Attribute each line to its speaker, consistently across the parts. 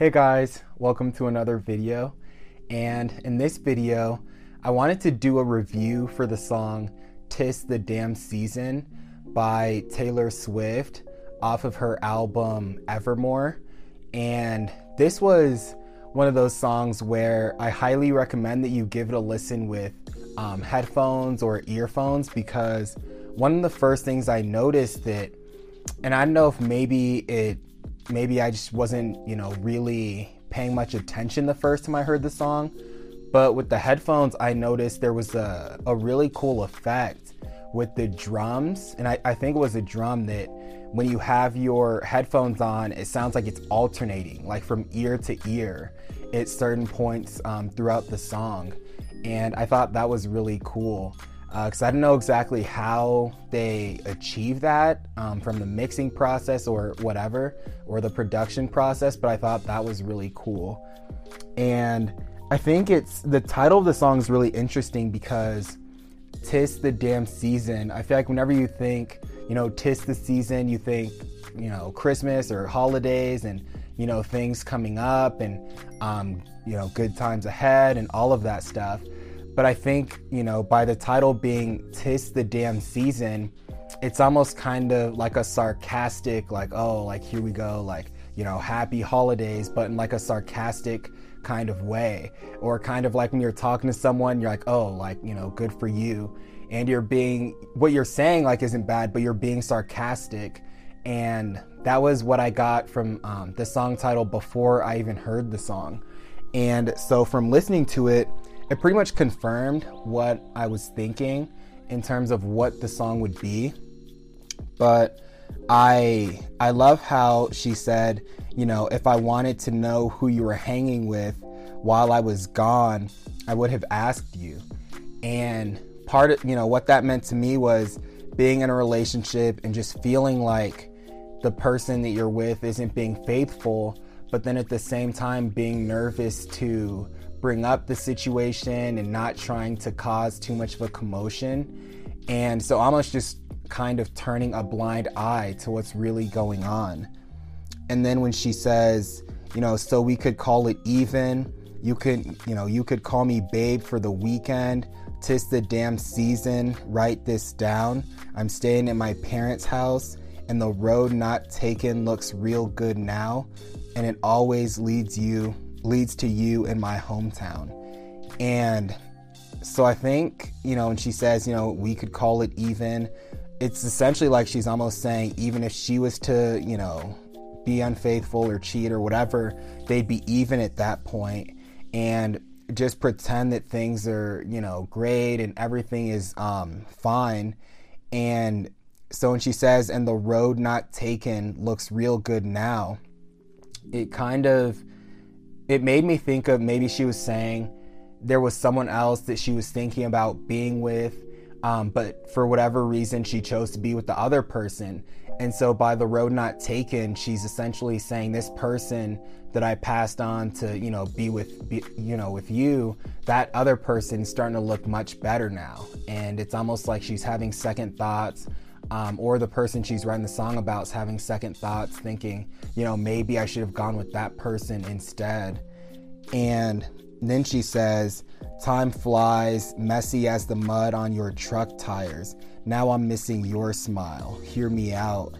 Speaker 1: Hey guys, welcome to another video. And in this video, I wanted to do a review for the song Tis the Damn Season by Taylor Swift off of her album Evermore. And this was one of those songs where I highly recommend that you give it a listen with um, headphones or earphones because one of the first things I noticed that, and I don't know if maybe it maybe I just wasn't, you know, really paying much attention the first time I heard the song. But with the headphones, I noticed there was a, a really cool effect with the drums. And I, I think it was a drum that when you have your headphones on, it sounds like it's alternating, like from ear to ear at certain points um, throughout the song. And I thought that was really cool because uh, I don't know exactly how they achieve that um, from the mixing process or whatever, or the production process, but I thought that was really cool. And I think it's the title of the song is really interesting because Tis the Damn Season. I feel like whenever you think, you know, Tis the Season, you think, you know, Christmas or holidays and, you know, things coming up and, um, you know, good times ahead and all of that stuff. But I think, you know, by the title being Tis the Damn Season, it's almost kind of like a sarcastic, like, oh, like here we go, like, you know, happy holidays, but in like a sarcastic kind of way. Or kind of like when you're talking to someone, you're like, oh, like, you know, good for you. And you're being, what you're saying, like, isn't bad, but you're being sarcastic. And that was what I got from um, the song title before I even heard the song. And so from listening to it, it pretty much confirmed what I was thinking in terms of what the song would be. But I I love how she said, you know, if I wanted to know who you were hanging with while I was gone, I would have asked you. And part of, you know, what that meant to me was being in a relationship and just feeling like the person that you're with isn't being faithful, but then at the same time being nervous to bring up the situation and not trying to cause too much of a commotion. And so almost just kind of turning a blind eye to what's really going on. And then when she says, you know, so we could call it even, you could, you know, you could call me babe for the weekend. Tis the damn season, write this down. I'm staying at my parents' house and the road not taken looks real good now and it always leads you leads to you in my hometown. And so I think, you know, and she says, you know, we could call it even, it's essentially like she's almost saying, even if she was to, you know, be unfaithful or cheat or whatever, they'd be even at that point and just pretend that things are, you know, great and everything is um, fine. And so when she says, and the road not taken looks real good now, it kind of it made me think of maybe she was saying there was someone else that she was thinking about being with, um, but for whatever reason, she chose to be with the other person. And so, by the road not taken, she's essentially saying this person that I passed on to, you know, be with, be, you know, with you, that other person's starting to look much better now. And it's almost like she's having second thoughts um, or the person she's writing the song about is having second thoughts, thinking, you know, maybe I should have gone with that person instead. And then she says, Time flies, messy as the mud on your truck tires. Now I'm missing your smile. Hear me out.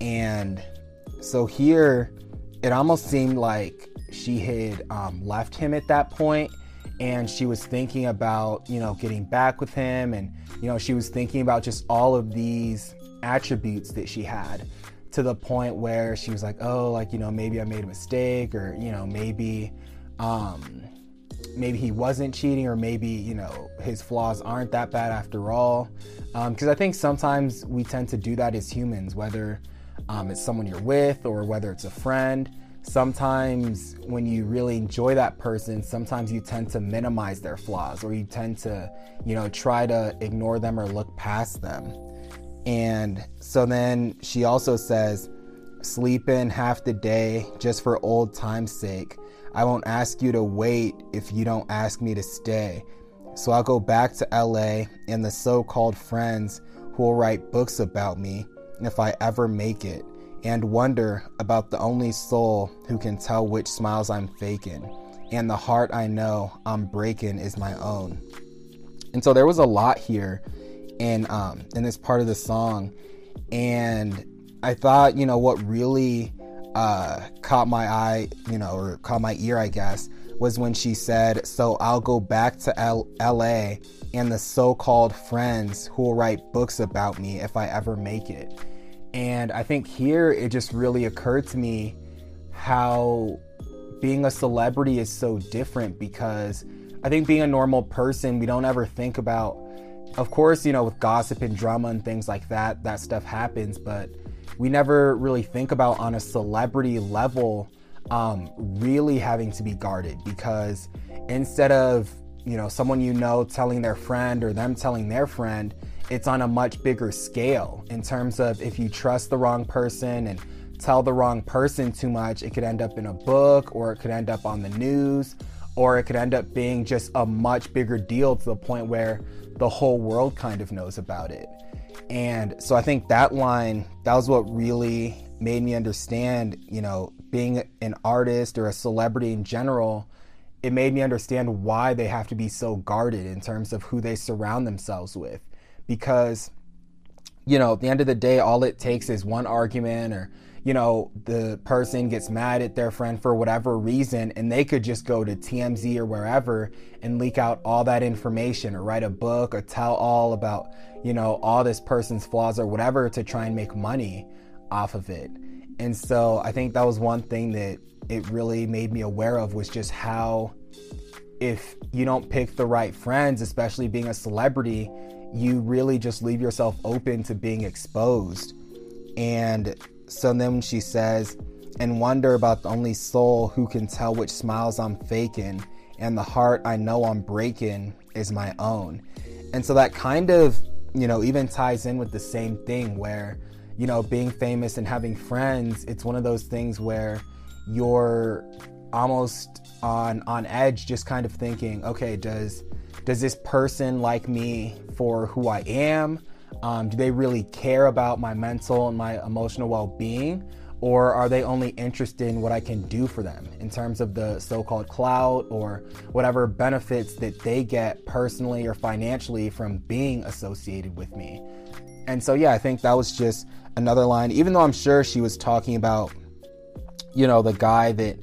Speaker 1: And so here, it almost seemed like she had um, left him at that point and she was thinking about you know getting back with him and you know she was thinking about just all of these attributes that she had to the point where she was like oh like you know maybe i made a mistake or you know maybe um maybe he wasn't cheating, or maybe you know his flaws aren't that bad after all. Because um, I think sometimes we tend to do that as humans, whether um, it's someone you're with or whether it's a friend. Sometimes when you really enjoy that person, sometimes you tend to minimize their flaws or you tend to, you know, try to ignore them or look past them. And so then she also says, sleep in half the day just for old time's sake. I won't ask you to wait if you don't ask me to stay. So I'll go back to LA and the so called friends who will write books about me if I ever make it, and wonder about the only soul who can tell which smiles I'm faking, and the heart I know I'm breaking is my own. And so there was a lot here in um, in this part of the song, and I thought, you know, what really uh, caught my eye, you know, or caught my ear, I guess, was when she said, "So I'll go back to L- L.A. and the so-called friends who will write books about me if I ever make it." And I think here it just really occurred to me how being a celebrity is so different because I think being a normal person, we don't ever think about, of course, you know, with gossip and drama and things like that, that stuff happens, but we never really think about on a celebrity level um, really having to be guarded because instead of, you know, someone you know telling their friend or them telling their friend, it's on a much bigger scale in terms of if you trust the wrong person and tell the wrong person too much, it could end up in a book or it could end up on the news or it could end up being just a much bigger deal to the point where the whole world kind of knows about it. And so I think that line, that was what really made me understand, you know, being an artist or a celebrity in general, it made me understand why they have to be so guarded in terms of who they surround themselves with because you know at the end of the day all it takes is one argument or you know the person gets mad at their friend for whatever reason and they could just go to TMZ or wherever and leak out all that information or write a book or tell all about you know all this person's flaws or whatever to try and make money off of it. And so i think that was one thing that it really made me aware of was just how if you don't pick the right friends especially being a celebrity you really just leave yourself open to being exposed. And so then she says, and wonder about the only soul who can tell which smiles I'm faking, and the heart I know I'm breaking is my own. And so that kind of, you know, even ties in with the same thing where, you know, being famous and having friends, it's one of those things where you're almost on on edge just kind of thinking, okay, does does this person like me for who I am? Um, do they really care about my mental and my emotional well being? Or are they only interested in what I can do for them in terms of the so called clout or whatever benefits that they get personally or financially from being associated with me? And so, yeah, I think that was just another line, even though I'm sure she was talking about, you know, the guy that,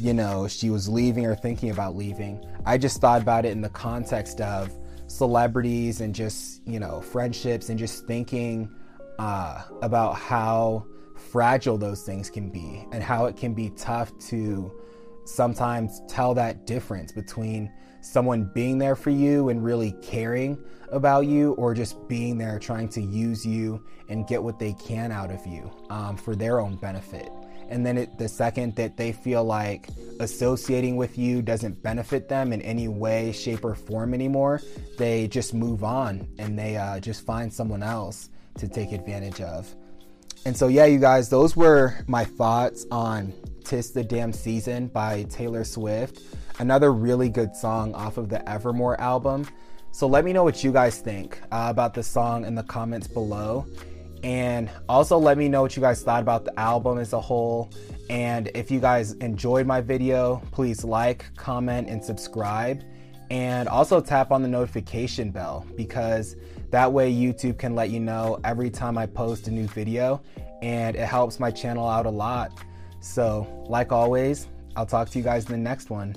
Speaker 1: you know, she was leaving or thinking about leaving. I just thought about it in the context of celebrities and just, you know, friendships and just thinking uh, about how fragile those things can be and how it can be tough to sometimes tell that difference between someone being there for you and really caring about you or just being there trying to use you and get what they can out of you um, for their own benefit and then it, the second that they feel like associating with you doesn't benefit them in any way shape or form anymore they just move on and they uh, just find someone else to take advantage of. And so yeah you guys those were my thoughts on tis the damn season by taylor swift. Another really good song off of the evermore album. So let me know what you guys think uh, about the song in the comments below and also let me know what you guys thought about the album as a whole. And if you guys enjoyed my video, please like, comment, and subscribe. And also tap on the notification bell because that way YouTube can let you know every time I post a new video and it helps my channel out a lot. So, like always, I'll talk to you guys in the next one.